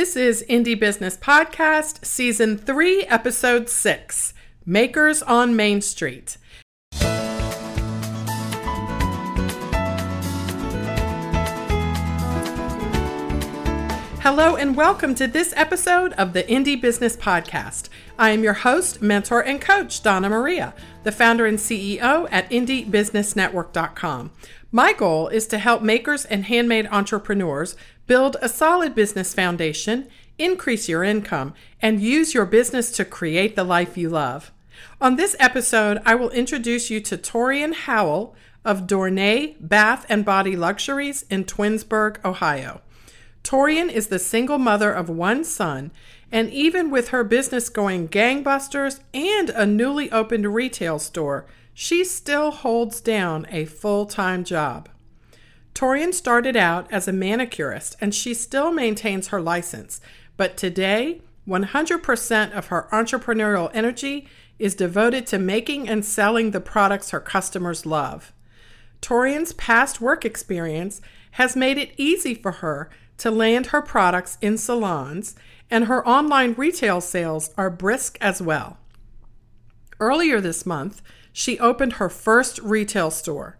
This is Indie Business Podcast, Season 3, Episode 6 Makers on Main Street. Hello and welcome to this episode of the Indie Business Podcast. I am your host, mentor, and coach, Donna Maria, the founder and CEO at IndieBusinessNetwork.com. My goal is to help makers and handmade entrepreneurs build a solid business foundation, increase your income, and use your business to create the life you love. On this episode, I will introduce you to Torian Howell of Dornee Bath and Body Luxuries in Twinsburg, Ohio. Torian is the single mother of one son, and even with her business going gangbusters and a newly opened retail store, she still holds down a full time job. Torian started out as a manicurist and she still maintains her license, but today, 100% of her entrepreneurial energy is devoted to making and selling the products her customers love. Torian's past work experience has made it easy for her to land her products in salons, and her online retail sales are brisk as well. Earlier this month, she opened her first retail store.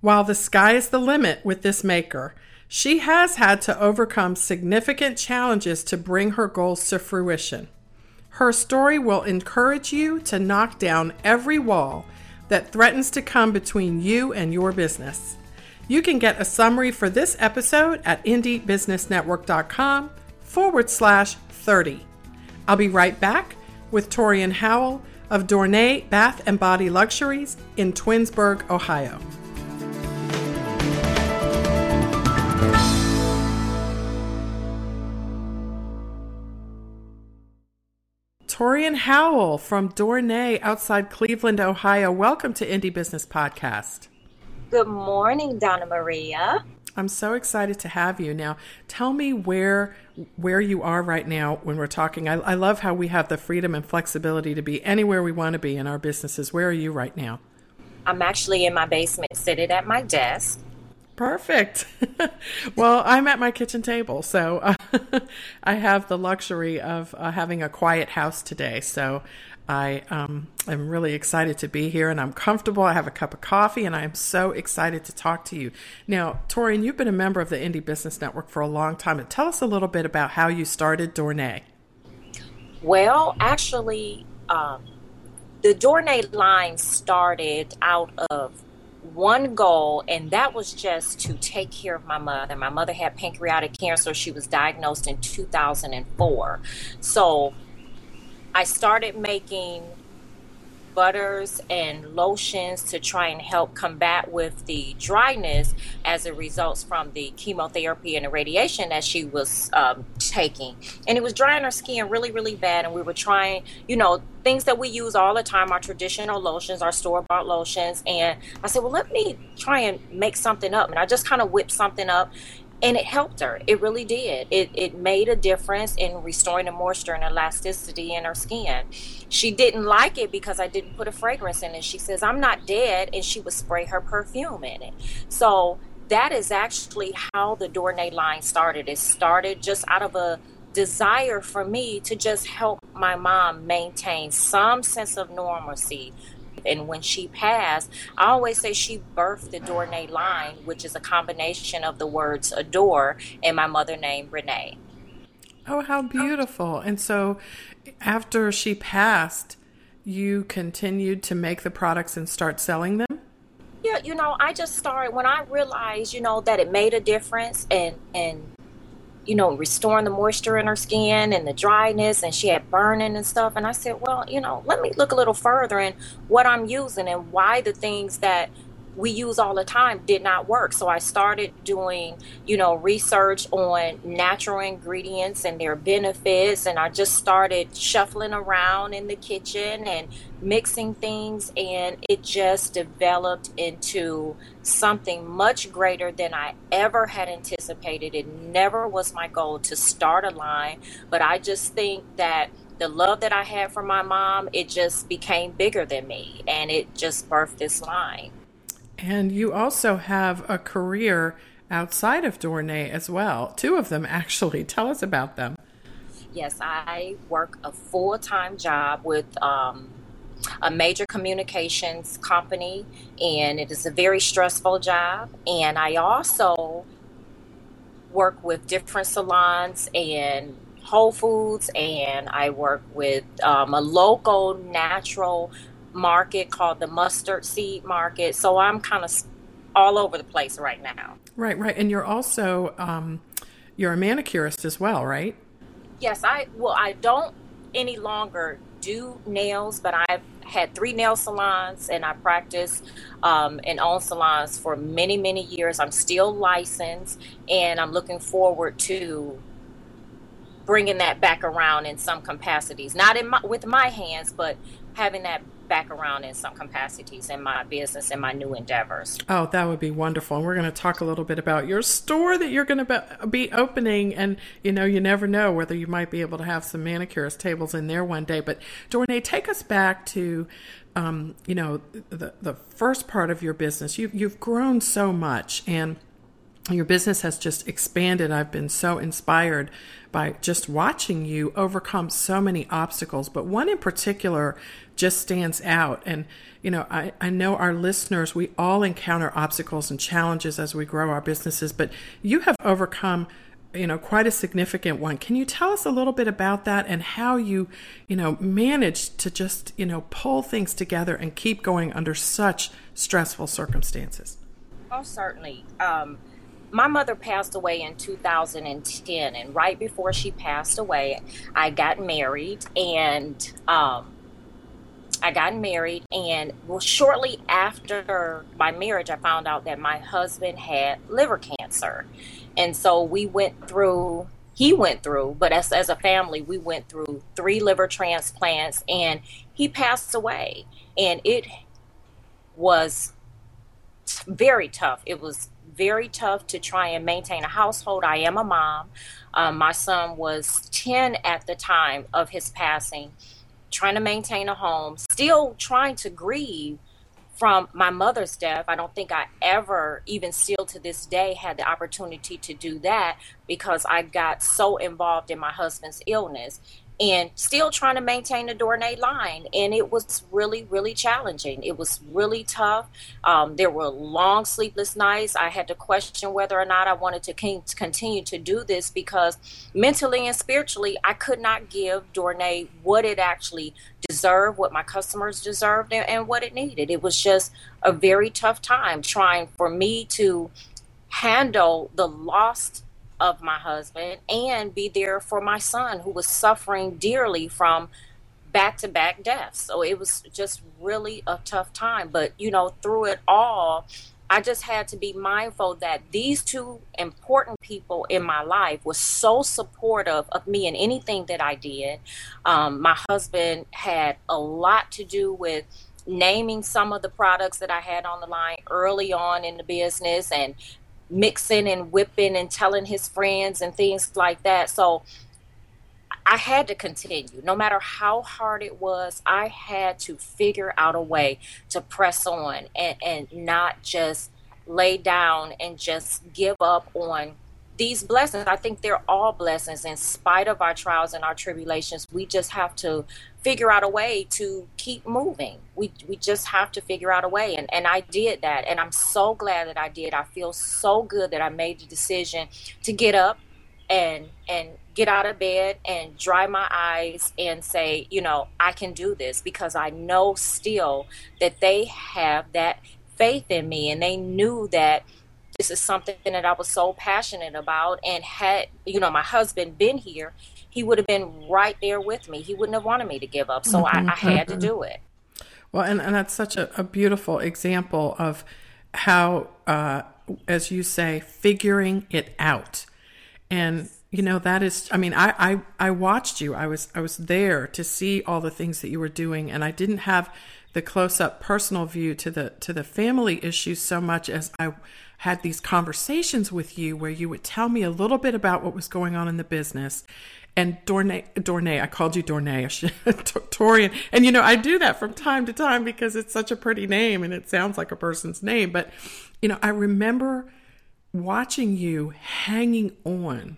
While the sky is the limit with this maker, she has had to overcome significant challenges to bring her goals to fruition. Her story will encourage you to knock down every wall that threatens to come between you and your business. You can get a summary for this episode at indiebusinessnetwork.com forward slash 30. I'll be right back with Torian Howell of Dornee Bath and Body Luxuries in Twinsburg, Ohio. Torian Howell from Dornee outside Cleveland, Ohio. Welcome to Indie Business Podcast. Good morning, Donna Maria. I'm so excited to have you. Now, tell me where where you are right now when we're talking. I, I love how we have the freedom and flexibility to be anywhere we want to be in our businesses. Where are you right now? I'm actually in my basement, sitting at my desk. Perfect. well, I'm at my kitchen table, so uh, I have the luxury of uh, having a quiet house today. So I um, am really excited to be here and I'm comfortable. I have a cup of coffee and I am so excited to talk to you. Now, Torian, you've been a member of the Indie Business Network for a long time. And tell us a little bit about how you started Dornee. Well, actually, um, the Dornee line started out of one goal, and that was just to take care of my mother. My mother had pancreatic cancer. She was diagnosed in 2004. So I started making butters and lotions to try and help combat with the dryness as it results from the chemotherapy and the radiation that she was um, taking. And it was drying her skin really, really bad. And we were trying, you know, things that we use all the time, our traditional lotions, our store bought lotions. And I said, well, let me try and make something up. And I just kind of whipped something up and it helped her. It really did. It it made a difference in restoring the moisture and elasticity in her skin. She didn't like it because I didn't put a fragrance in it. She says, "I'm not dead," and she would spray her perfume in it. So that is actually how the Dornee line started. It started just out of a desire for me to just help my mom maintain some sense of normalcy and when she passed, I always say she birthed the Dornee line, which is a combination of the words adore and my mother name Renee. Oh, how beautiful. And so after she passed, you continued to make the products and start selling them? Yeah, you know, I just started when I realized, you know, that it made a difference and and you know, restoring the moisture in her skin and the dryness, and she had burning and stuff. And I said, well, you know, let me look a little further in what I'm using and why the things that we use all the time did not work. So I started doing, you know, research on natural ingredients and their benefits. And I just started shuffling around in the kitchen and mixing things. And it just developed into something much greater than I ever had anticipated. It never was my goal to start a line, but I just think that the love that I had for my mom, it just became bigger than me and it just birthed this line. And you also have a career outside of Dornee as well. Two of them, actually. Tell us about them. Yes, I work a full time job with um, a major communications company, and it is a very stressful job. And I also work with different salons and Whole Foods, and I work with um, a local natural market called the Mustard Seed Market. So I'm kind of all over the place right now. Right, right. And you're also um, you're a manicurist as well, right? Yes, I well I don't any longer do nails, but I've had three nail salons and I practice um, and own salons for many, many years. I'm still licensed and I'm looking forward to bringing that back around in some capacities. Not in my, with my hands, but having that back around in some capacities in my business and my new endeavors. Oh, that would be wonderful. And we're going to talk a little bit about your store that you're going to be opening. And, you know, you never know whether you might be able to have some manicurist tables in there one day. But, Dornee, take us back to, um, you know, the, the first part of your business. You, you've grown so much and your business has just expanded. I've been so inspired by just watching you overcome so many obstacles, but one in particular just stands out. And, you know, I, I know our listeners, we all encounter obstacles and challenges as we grow our businesses, but you have overcome you know quite a significant one can you tell us a little bit about that and how you you know managed to just you know pull things together and keep going under such stressful circumstances oh certainly um, my mother passed away in 2010 and right before she passed away i got married and um, I got married, and well, shortly after my marriage, I found out that my husband had liver cancer, and so we went through. He went through, but as as a family, we went through three liver transplants, and he passed away, and it was very tough. It was very tough to try and maintain a household. I am a mom. Um, my son was 10 at the time of his passing trying to maintain a home, still trying to grieve from my mother's death. I don't think I ever, even still to this day, had the opportunity to do that because I got so involved in my husband's illness and still trying to maintain the Dornee line. And it was really, really challenging. It was really tough. Um, there were long sleepless nights. I had to question whether or not I wanted to continue to do this because mentally and spiritually, I could not give Dornee what it actually deserved, what my customers deserved, and what it needed. It was just a very tough time trying for me to handle the lost of my husband and be there for my son who was suffering dearly from back to back deaths. So it was just really a tough time. But, you know, through it all, I just had to be mindful that these two important people in my life were so supportive of me in anything that I did. Um, my husband had a lot to do with naming some of the products that I had on the line early on in the business and mixing and whipping and telling his friends and things like that. So I had to continue. No matter how hard it was, I had to figure out a way to press on and, and not just lay down and just give up on these blessings. I think they're all blessings in spite of our trials and our tribulations. We just have to figure out a way to keep moving. We we just have to figure out a way and and I did that and I'm so glad that I did. I feel so good that I made the decision to get up and and get out of bed and dry my eyes and say, you know, I can do this because I know still that they have that faith in me and they knew that this is something that I was so passionate about and had you know my husband been here he would have been right there with me. He wouldn't have wanted me to give up. So mm-hmm. I, I, had to do it. Well, and, and that's such a, a beautiful example of how, uh, as you say, figuring it out. And you know that is i mean I, I i watched you i was i was there to see all the things that you were doing and i didn't have the close up personal view to the to the family issues so much as i had these conversations with you where you would tell me a little bit about what was going on in the business and Dornee, Dornee, I called you Dornee, Torian. And you know, I do that from time to time because it's such a pretty name and it sounds like a person's name. But, you know, I remember watching you hanging on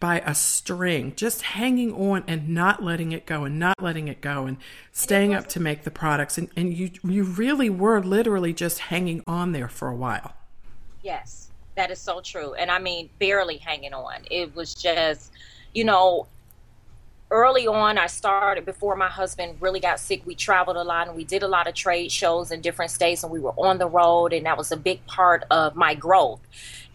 by a string, just hanging on and not letting it go and not letting it go and staying up to make the products. And, and you, you really were literally just hanging on there for a while. Yes, that is so true. And I mean, barely hanging on. It was just, you know, early on, I started before my husband really got sick. We traveled a lot and we did a lot of trade shows in different states, and we were on the road, and that was a big part of my growth.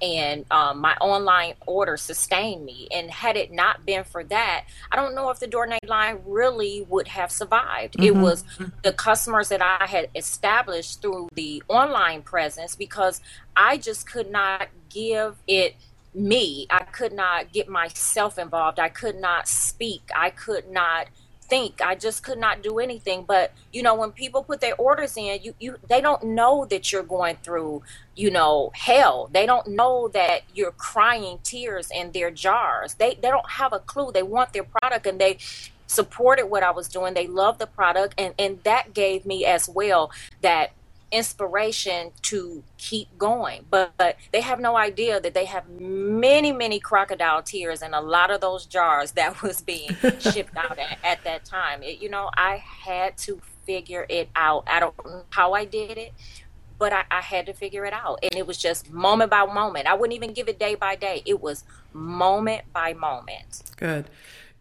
And um, my online order sustained me. And had it not been for that, I don't know if the Dornee line really would have survived. Mm-hmm. It was the customers that I had established through the online presence because I just could not give it me. I could not get myself involved. I could not speak. I could not think. I just could not do anything. But you know, when people put their orders in, you you they don't know that you're going through, you know, hell. They don't know that you're crying tears in their jars. They they don't have a clue. They want their product and they supported what I was doing. They loved the product and and that gave me as well that inspiration to keep going. But, but, they have no idea that they have many, many crocodile tears in a lot of those jars that was being shipped out at, at that time. It, you know, I had to figure it out. I don't know how I did it, but I, I, had to figure it out. And it was just moment by moment. I wouldn't even give it day by day, it was moment by moment. Good.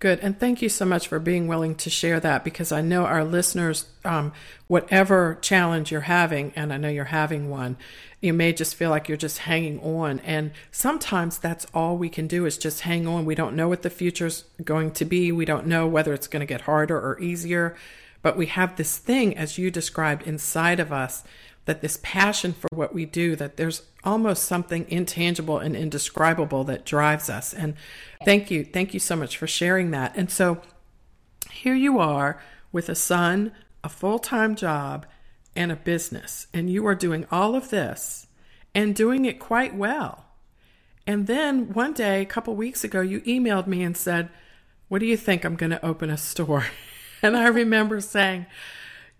Good. And thank you so much for being willing to share that because I know our listeners, um, whatever challenge you're having, and I know you're having one, you may just feel like you're just hanging on. And sometimes that's all we can do is just hang on. We don't know what the future's going to be. We don't know whether it's going to get harder or easier. But we have this thing, as you described, inside of us that this passion for what we do, that there's almost something intangible and indescribable that drives us. And thank you. Thank you so much for sharing that. And so here you are with a son, a full time job, and a business, and you are doing all of this and doing it quite well. And then one day, a couple weeks ago, you emailed me and said, What do you think? I'm going to open a store. And I remember saying,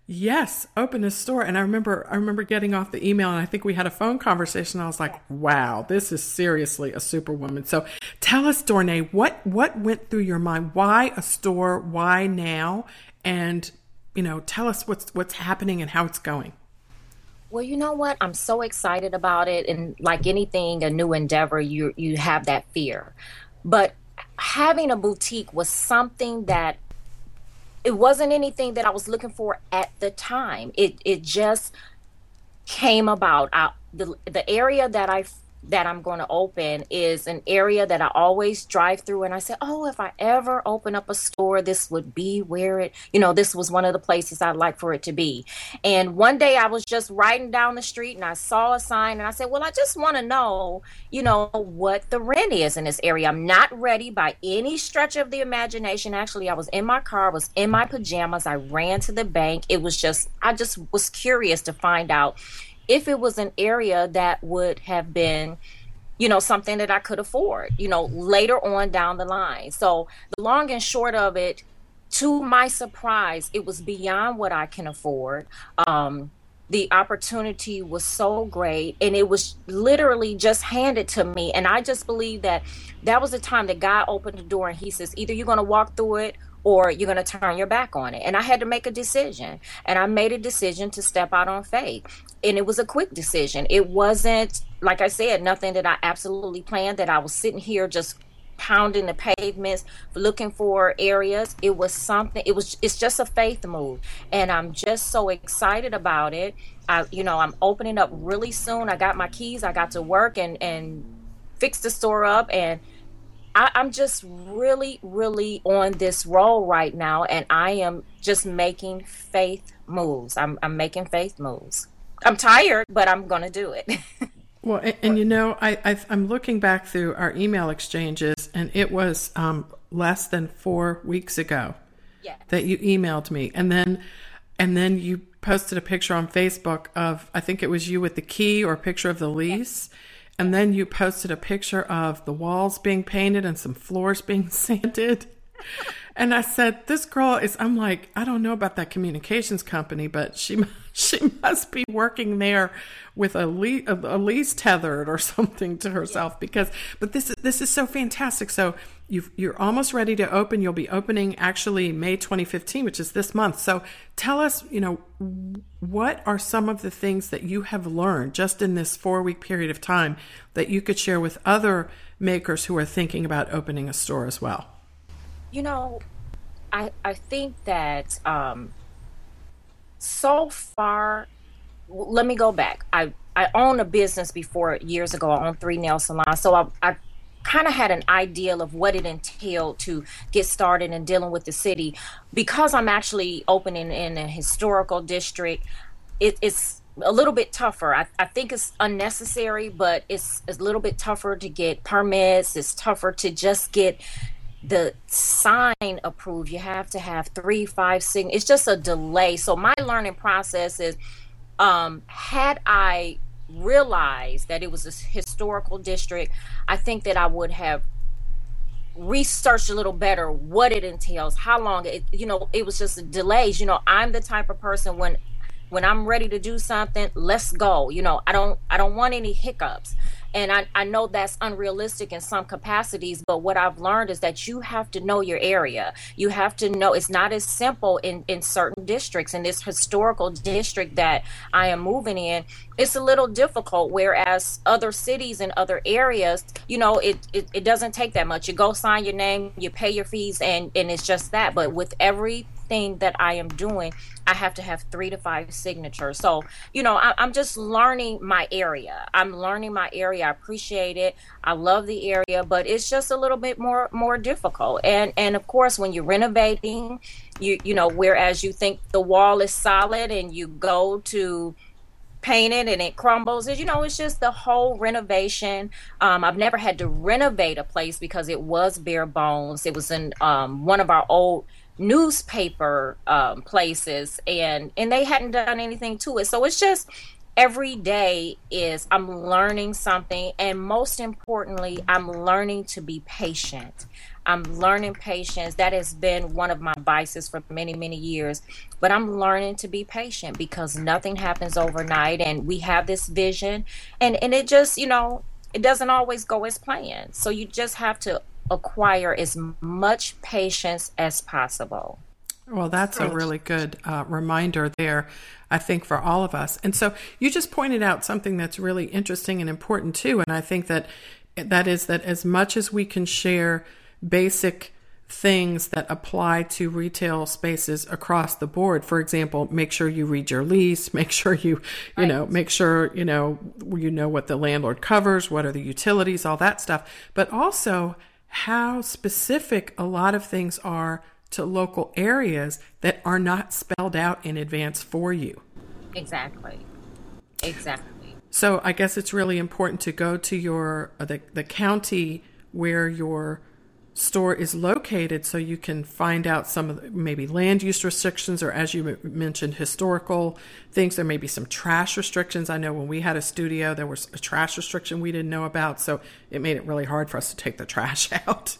Yes, open a store. And I remember I remember getting off the email and I think we had a phone conversation. I was like, wow, this is seriously a superwoman. So tell us, Dornee, what what went through your mind? Why a store? Why now? And you know, tell us what's what's happening and how it's going. Well, you know what? I'm so excited about it. And like anything, a new endeavor, you you have that fear. But having a boutique was something that it wasn't anything that I was looking for at the time. It it just came about. I, the the area that I that I'm going to open is an area that I always drive through. And I said, Oh, if I ever open up a store, this would be where it, you know, this was one of the places I'd like for it to be. And one day I was just riding down the street and I saw a sign and I said, Well, I just want to know, you know, what the rent is in this area. I'm not ready by any stretch of the imagination. Actually, I was in my car, was in my pajamas. I ran to the bank. It was just, I just was curious to find out if it was an area that would have been you know something that i could afford you know later on down the line so the long and short of it to my surprise it was beyond what i can afford um, the opportunity was so great and it was literally just handed to me and i just believe that that was the time that god opened the door and he says either you're going to walk through it or you're going to turn your back on it. And I had to make a decision. And I made a decision to step out on faith. And it was a quick decision. It wasn't, like I said, nothing that I absolutely planned, that I was sitting here just pounding the pavements looking for areas. It was something it was it's just a faith move. And i'm just so excited about it. I you know i'm opening up really soon. I got my keys. I got to work and and fix the store up. And I, am just really, really on this roll right now, and I am just making faith moves. I'm, I'm making faith moves. I'm tired, but I'm going to do it. well, and, and, you know, I, I am looking back through our email exchanges, and it was um, less than four weeks ago yeah. that you emailed me, and then and then you posted a picture on Facebook of I think it was you with the key or a picture of the lease. Yeah and then you posted a picture of the walls being painted and some floors being sanded. And I said, "This girl is." I'm like, I don't know about that communications company, but she she must be working there with a lease, a lease tethered or something to herself. Because, but this is this is so fantastic. So you are almost ready to open. You'll be opening actually May 2015, which is this month. So tell us, you know, what are some of the things that you have learned just in this four week period of time that you could share with other makers who are thinking about opening a store as well? You know, I, I think that um, so far, let me go back. I, I owned a business before years ago. I owned three nail salons. So I, I kind of had an ideal of what it entailed to get started in dealing with the city. Because I'm actually opening in a historical district, it, it's a little bit tougher. I, I think it's unnecessary, but it's, it's a little bit tougher to get permits. It's tougher to just get the sign approved. You have to have three, five. It's just a delay. So my learning process is, um, had I realized that it was a historical district, I think that I would have researched a little better what it entails, how long it, you know, it was just delays. You know, I'm the type of person when when I'm ready to do something, let's go. You know, I don't I don't want any hiccups. And I, I know that's unrealistic in some capacities, but what I've learned is that you have to know your area. You have to know it's not as simple in, in certain districts. In this historical district that I am moving in, it's a little difficult. Whereas other cities and other areas, you know, it, it, it doesn't take that much. You go sign your name, you pay your fees, and, and it's just that. But with every thing that I am doing, I have to have three to five signatures. So, you know, I, am just learning my area. I'm learning my area. I appreciate it. I love the area, but it's just a little bit more more difficult. And and of course, when you're renovating, you you know, whereas you think the wall is solid and you go to paint it and it crumbles. You know, it's just the whole renovation. Um, I've never had to renovate a place because it was bare bones. It was in um, one of our old newspaper um, places and and they hadn't done anything to it. So it's just every day is i'm learning something and most importantly i'm learning to be patient. I'm learning patience. That has been one of my vices for many many years. But i'm learning to be patient because nothing happens overnight and we have this vision and and it just you know it doesn't always go as planned. So you just have to acquire as much patience as possible. Well, that's a really good uh, reminder there, I think, for all of us. And so you just pointed out something that's really interesting and important too. And I think that that is that as much as we can share basic things that apply to retail spaces across the board. For example, make sure you read your lease, make sure you, you right. know, make sure, you know, you know what the landlord covers, what are the utilities, all that stuff. But also how specific a lot of things are to local areas that are not spelled out in advance for you. Exactly. Exactly. So I guess it's really important to go to your uh, the the county where your store is located so you can find out some of the, maybe land use restrictions or as you mentioned historical things. There may be some trash restrictions. I know when we had a studio there was a trash restriction we didn't know about so it made it really hard for us to take the trash out.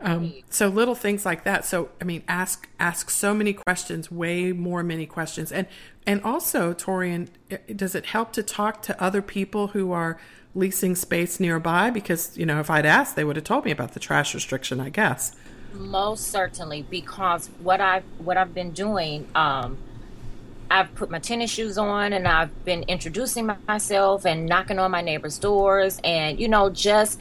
Um, so little things like that. So i mean ask ask so many questions way more many questions. And and also torian does it help to talk to other people who are leasing space nearby? Because, you know, if I'd asked, they would have told me about the trash restriction, I guess. Most certainly, because what I've what I've been doing, um, I've put my tennis shoes on and I've been introducing myself and knocking on my neighbors' doors and you know just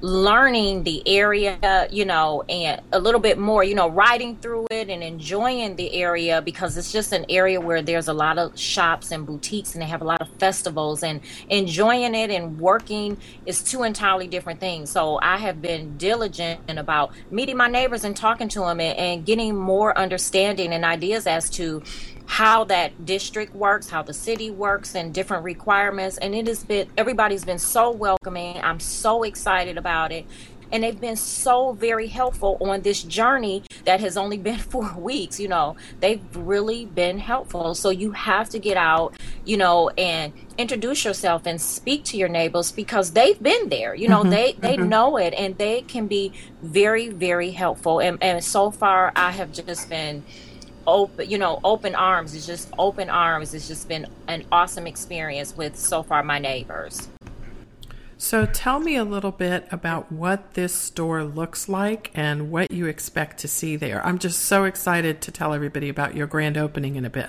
learning the area, you know, and a little bit more, you know, riding through it and enjoying the area because it's just an area where there's a lot of shops and boutiques and they have a lot of festivals and enjoying it and working is two entirely different things. So I have been diligent about meeting my neighbors and talking to them and, and getting more understanding and ideas as to how that district works, how the city works, and different requirements. And it has been, everybody's been so welcoming. I'm so excited about it. And they've been so very helpful on this journey that has only been four weeks. You know, they've really been helpful. So you have to get out, you know, and introduce yourself and speak to your neighbors because they've been there. You know, mm-hmm, they they mm-hmm. know it and they can be very very helpful. And and so far, I have just been open you know open arms it's just open arms it's just been an awesome experience with so far my neighbors So tell me a little bit about what this store looks like and what you expect to see there. I'm just so excited to tell everybody about your grand opening in a bit.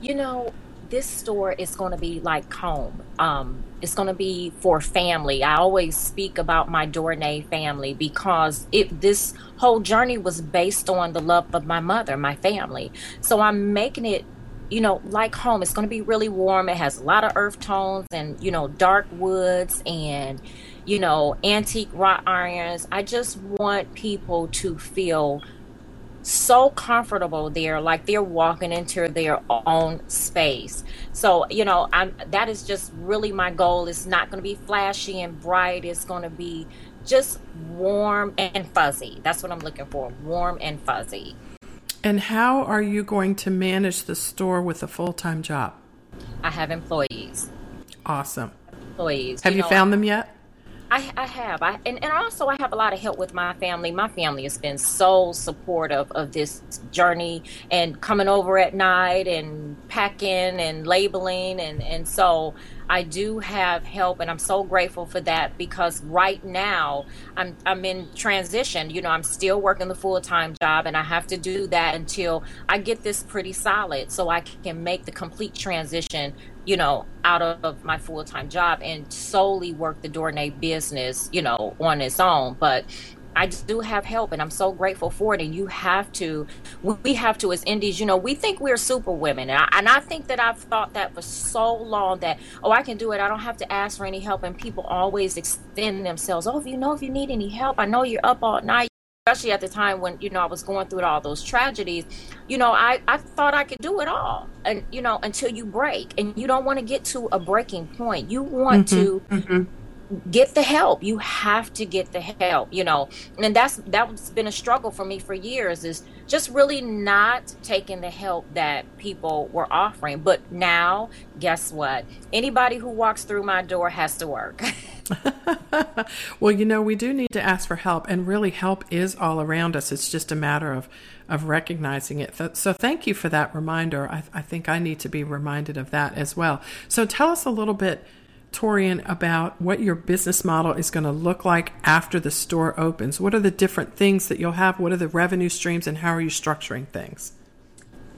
You know, this store is going to be like home. Um, it's going to be for family. I always speak about my Dornee family because it this whole journey was based on the love of my mother, my family. So I'm making it you know, like home. It's going to be really warm. It has a lot of earth tones and, you know, dark woods and, you know, antique wrought irons. I just want people to feel so comfortable there like they're walking into their own space. So you know i'm that is just really my goal. It's not going to be flashy and bright. It's going to be just warm and fuzzy. That's what i'm looking for warm and fuzzy. And how are you going to manage the store with a full-time job? I have employees. Awesome. Employees. Have you, know, found them yet I, I have. I and, and also I have a lot of help with my family. My family has been so supportive of this journey and coming over at night and packing and labeling and, and so I do have help and I'm so grateful for that because right now I'm I'm in transition. You know, I'm still working the full-time job and I have to do that until I get this pretty solid so I can make the complete transition you know, out of my full time job and solely work the Dornee business, you know, on its own. But I just do have help and I'm so grateful for it. And you have to, we have to, as indies, you know, we think we're super women. And I, and I think that I've thought that for so long that, oh, I can do it. I don't have to ask for any help. And people always extend themselves. Oh, if you know, if you need any help, I know you're up all night especially at the time when you know I was going through all those tragedies, you know, I I thought I could do it all, and you know, until you break, and you don't want to get to a breaking point. You want mm-hmm, to. Mm-hmm. get the help. You have to get the help you know. And that's that's been a struggle for me for years is just really not taking the help that people were offering. But now guess what? Anybody who walks through my door has to work well you know we do need to ask for help and really help is all around us it's just a matter of of recognizing it so thank you for that reminder I, I think i need to be reminded of that as well so tell us a little bit Torian, about what your business model is going to look like after the store opens. What are the different things that you'll have? What are the revenue streams, and how are you structuring things?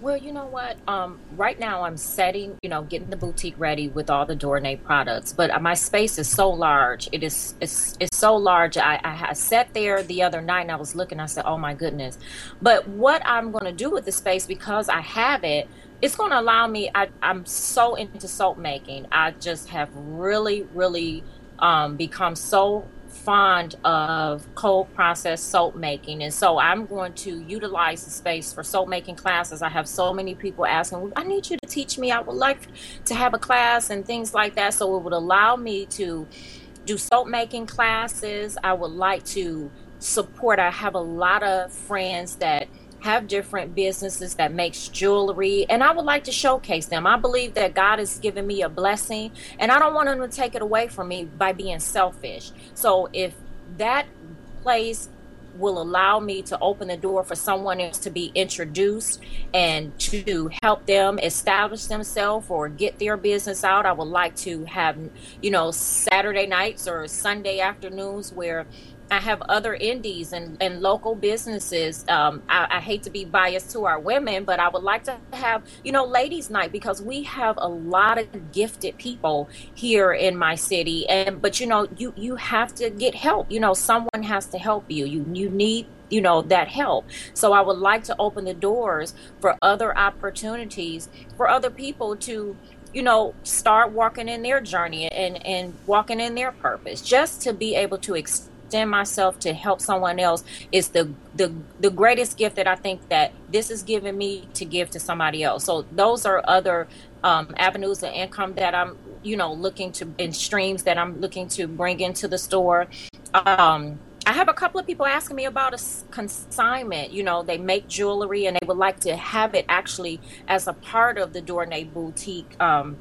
Well, you know what? Um, right now, I'm setting, you know, getting the boutique ready with all the Dornee products. But my space is so large. It is, it's, it's so large. I, I, I sat there the other night and I was looking. I said, "Oh my goodness!" But what I'm going to do with the space because I have it, it's going to allow me I, i'm so into soap making i just have really really um, become so fond of cold process soap making. And so i'm going to utilize the space for soap making classes. I have so many people asking i need you to teach me. I would like to have a class and things like that. So it would allow me to do soap making classes. I would like to support. I have a lot of friends that have different businesses that makes jewelry and I would like to showcase them. I believe that God has given me a blessing and I don't want him to take it away from me by being selfish. So if that place will allow me to open the door for someone else to be introduced and to help them establish themselves or get their business out. I would like to have, you know, Saturday nights or Sunday afternoons where I have other indies and, and local businesses. Um, I, I, hate to be biased to our women, but I would like to have, you know, ladies' night because we have a lot of gifted people here in my city. And but you know, you you have to get help. You know, someone has to help you. You you need you know that help so i would like to open the doors for other opportunities for other people to you know start walking in their journey and and walking in their purpose just to be able to extend extend myself to help someone else is the the the greatest gift that I think that this is giving me to give to somebody else. So those are other um, avenues of income that I'm you know looking to in streams that I'm looking to bring into the store. Um, I have a couple of people asking me about a consignment. You know, they make jewelry and they would like to have it actually as a part of the Dornee boutique um,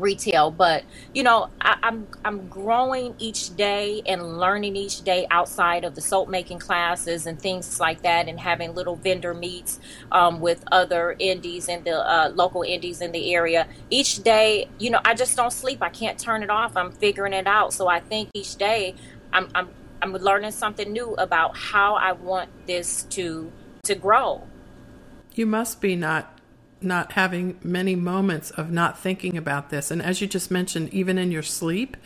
retail but you know I, am I'm, I'm growing each day and learning each day outside of the soap making classes and things like that and having little vendor meets um, with other indies in the uh, local indies in the area. Each day you know i just don't sleep. I can't turn it off. I'm figuring it out. So i think each day i'm i'm, I'm learning something new about how i want this to to grow. You must be not not having many moments of not thinking about this. And as you just mentioned, even in your sleep,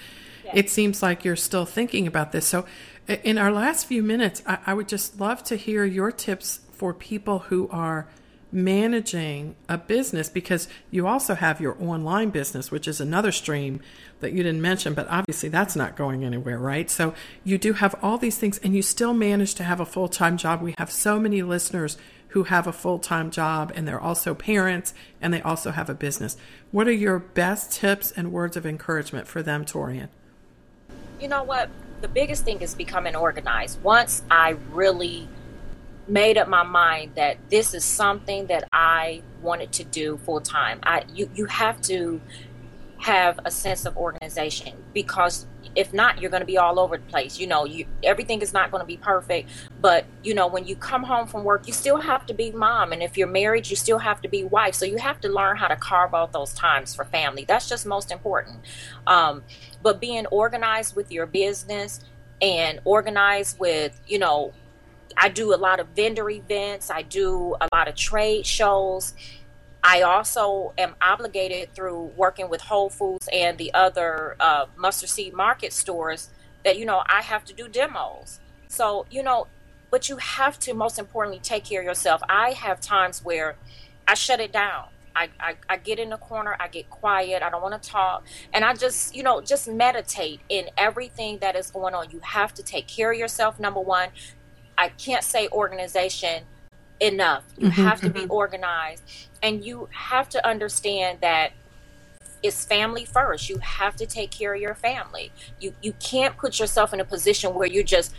it seems like you're still thinking about this. So, in our last few minutes, I, I would just love to hear your tips for people who are managing a business because you also have your online business, which is another stream that you didn't mention, but obviously that's not going anywhere, right? So you do have all these things and you still manage to have a full time job. We have so many listeners who have a full time job and they're also parents and they also have a business. What are your best tips and words of encouragement for them, Torian? You know what? The biggest thing is becoming organized. Once I really made up my mind that this is something that I wanted to do full time. I you you have to have a sense of organization because if not you're going to be all over the place. You know you everything is not going to be perfect but you know when you come home from work you still have to be mom and if you're married you still have to be wife. So you have to learn how to carve out those times for family. That's just most important. Um, but being organized with your business and organized with you know i do a lot of vendor events. I do a lot of trade shows I also am obligated through working with Whole Foods and the other uh, mustard seed market stores that, you know, I have to do demos. So, you know, but you have to most importantly take care of yourself. I have times where I shut it down. I, I, I get in the corner, I get quiet, I don't want to talk. And I just, you know, just meditate in everything that is going on. You have to take care of yourself, number one. I can't say organization enough. You mm-hmm, have to be mm-hmm. organized and you have to understand that it's family first. You have to take care of your family. You you can't put yourself in a position where you're just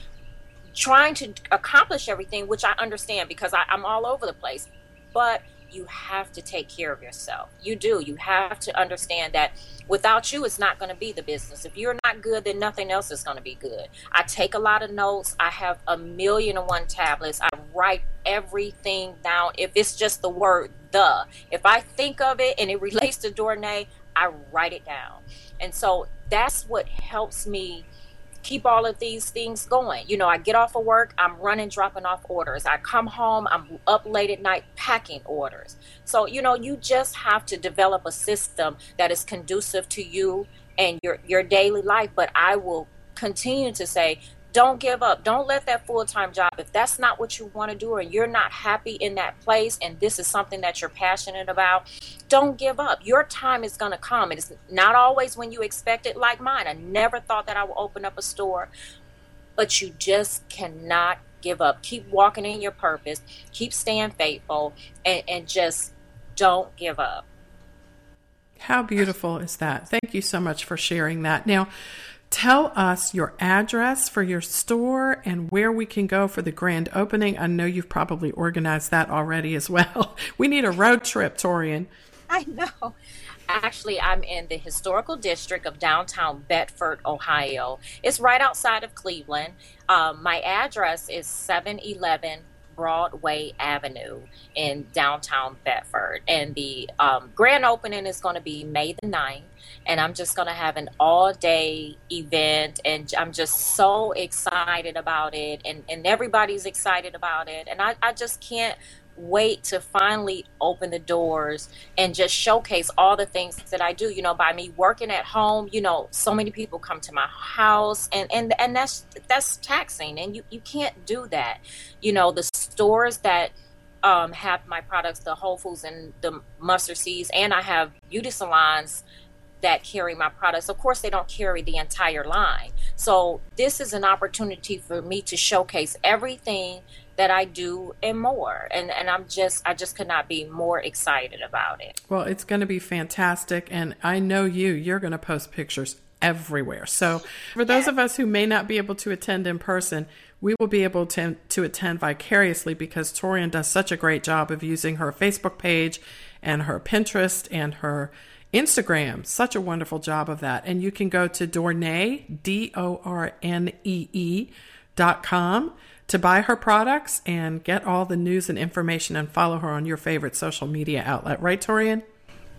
trying to accomplish everything, which I understand because I, I'm all over the place. But you have to take care of yourself. You do. You have to understand that without you, it's not going to be the business. If you're not good, then nothing else is going to be good. I take a lot of notes. I have a million and one tablets. I write everything down. If it's just the word the, if I think of it and it relates to Dornee, I write it down. And so that's what helps me keep all of these things going. You know, I get off of work, I'm running, dropping off orders. I come home, I'm up late at night packing orders. So, you know, you just have to develop a system that is conducive to you and your your daily life. But I will continue to say don't give up. Don't let that full time job, if that's not what you want to do and you're not happy in that place and this is something that you're passionate about, don't give up. Your time is going to come. It is not always when you expect it, like mine. I never thought that I would open up a store, but you just cannot give up. Keep walking in your purpose, keep staying faithful, and, and just don't give up. How beautiful is that? Thank you so much for sharing that. Now, Tell us your address for your store and where we can go for the grand opening. I know you've probably organized that already as well. We need a road trip, Torian. I know. Actually, I'm in the historical district of downtown Bedford, Ohio. It's right outside of Cleveland. Um, my address is 711 Broadway Avenue in downtown Bedford. And the um, grand opening is going to be May the 9th and I'm just going to have an all day event. And I'm just so excited about it. And, and everybody's excited about it. And I, I just can't wait to finally open the doors and just showcase all the things that I do. You know, by me working at home, you know, so many people come to my house and, and, and that's, that's taxing and you, you can't do that. You know, the stores that, um, have my products, the Whole Foods and the mustard seeds, and I have beauty salons that carry my products. Of course, they don't carry the entire line. So, this is an opportunity for me to showcase everything that I do and more. And and I'm just I just could not be more excited about it. Well, it's going to be fantastic and I know you you're going to post pictures everywhere. So, for those of us who may not be able to attend in person, we will be able to to attend vicariously because Torian does such a great job of using her Facebook page and her Pinterest and her Instagram, such a wonderful job of that. And you can go to Dornee, D O R N E E dot com to buy her products and get all the news and information and follow her on your favorite social media outlet. Right, Torian?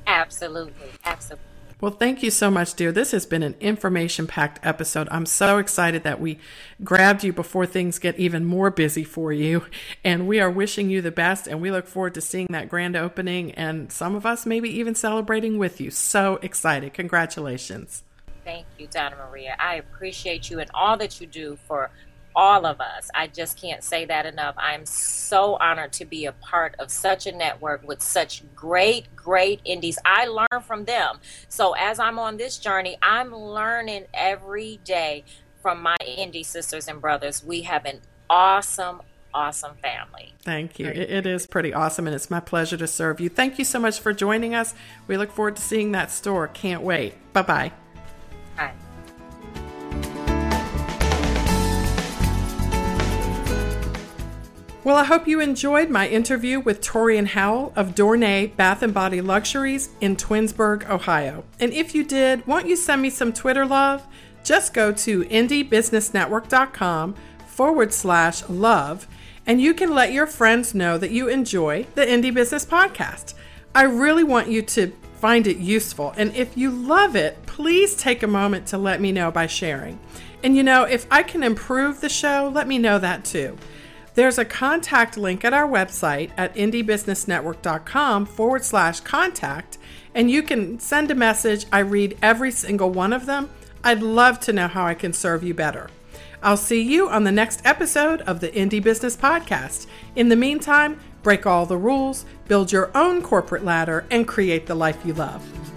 Absolutely. Absolutely. Well, thank you so much, dear. This has been an information packed episode. I'm so excited that we grabbed you before things get even more busy for you. And we are wishing you the best. And we look forward to seeing that grand opening and some of us maybe even celebrating with you. So excited. Congratulations. Thank you, Donna Maria. I appreciate you and all that you do for all of us. I just can't say that enough. I'm so honored to be a part of such a network with such great, great indies. I learn from them. So as I'm on this journey, I'm learning every day from my indie sisters and brothers. We have an awesome, awesome family. Thank you. It is pretty awesome, and it's my pleasure to serve you. Thank you so much for joining us. We look forward to seeing that store. Can't wait. Bye bye. Well, I hope you enjoyed my interview with Torian Howell of Dornee Bath and Body Luxuries in Twinsburg, Ohio. And if you did, won't you send me some Twitter love? Just go to indiebusinessnetwork.com forward slash love, and you can let your friends know that you enjoy the Indie Business Podcast. I really want you to find it useful. And if you love it, please take a moment to let me know by sharing. And you know, if I can improve the show, let me know that too. There's a contact link at our website at indiebusinessnetwork.com forward slash contact, and you can send a message. I read every single one of them. I'd love to know how I can serve you better. I'll see you on the next episode of the Indie Business Podcast. In the meantime, break all the rules, build your own corporate ladder, and create the life you love.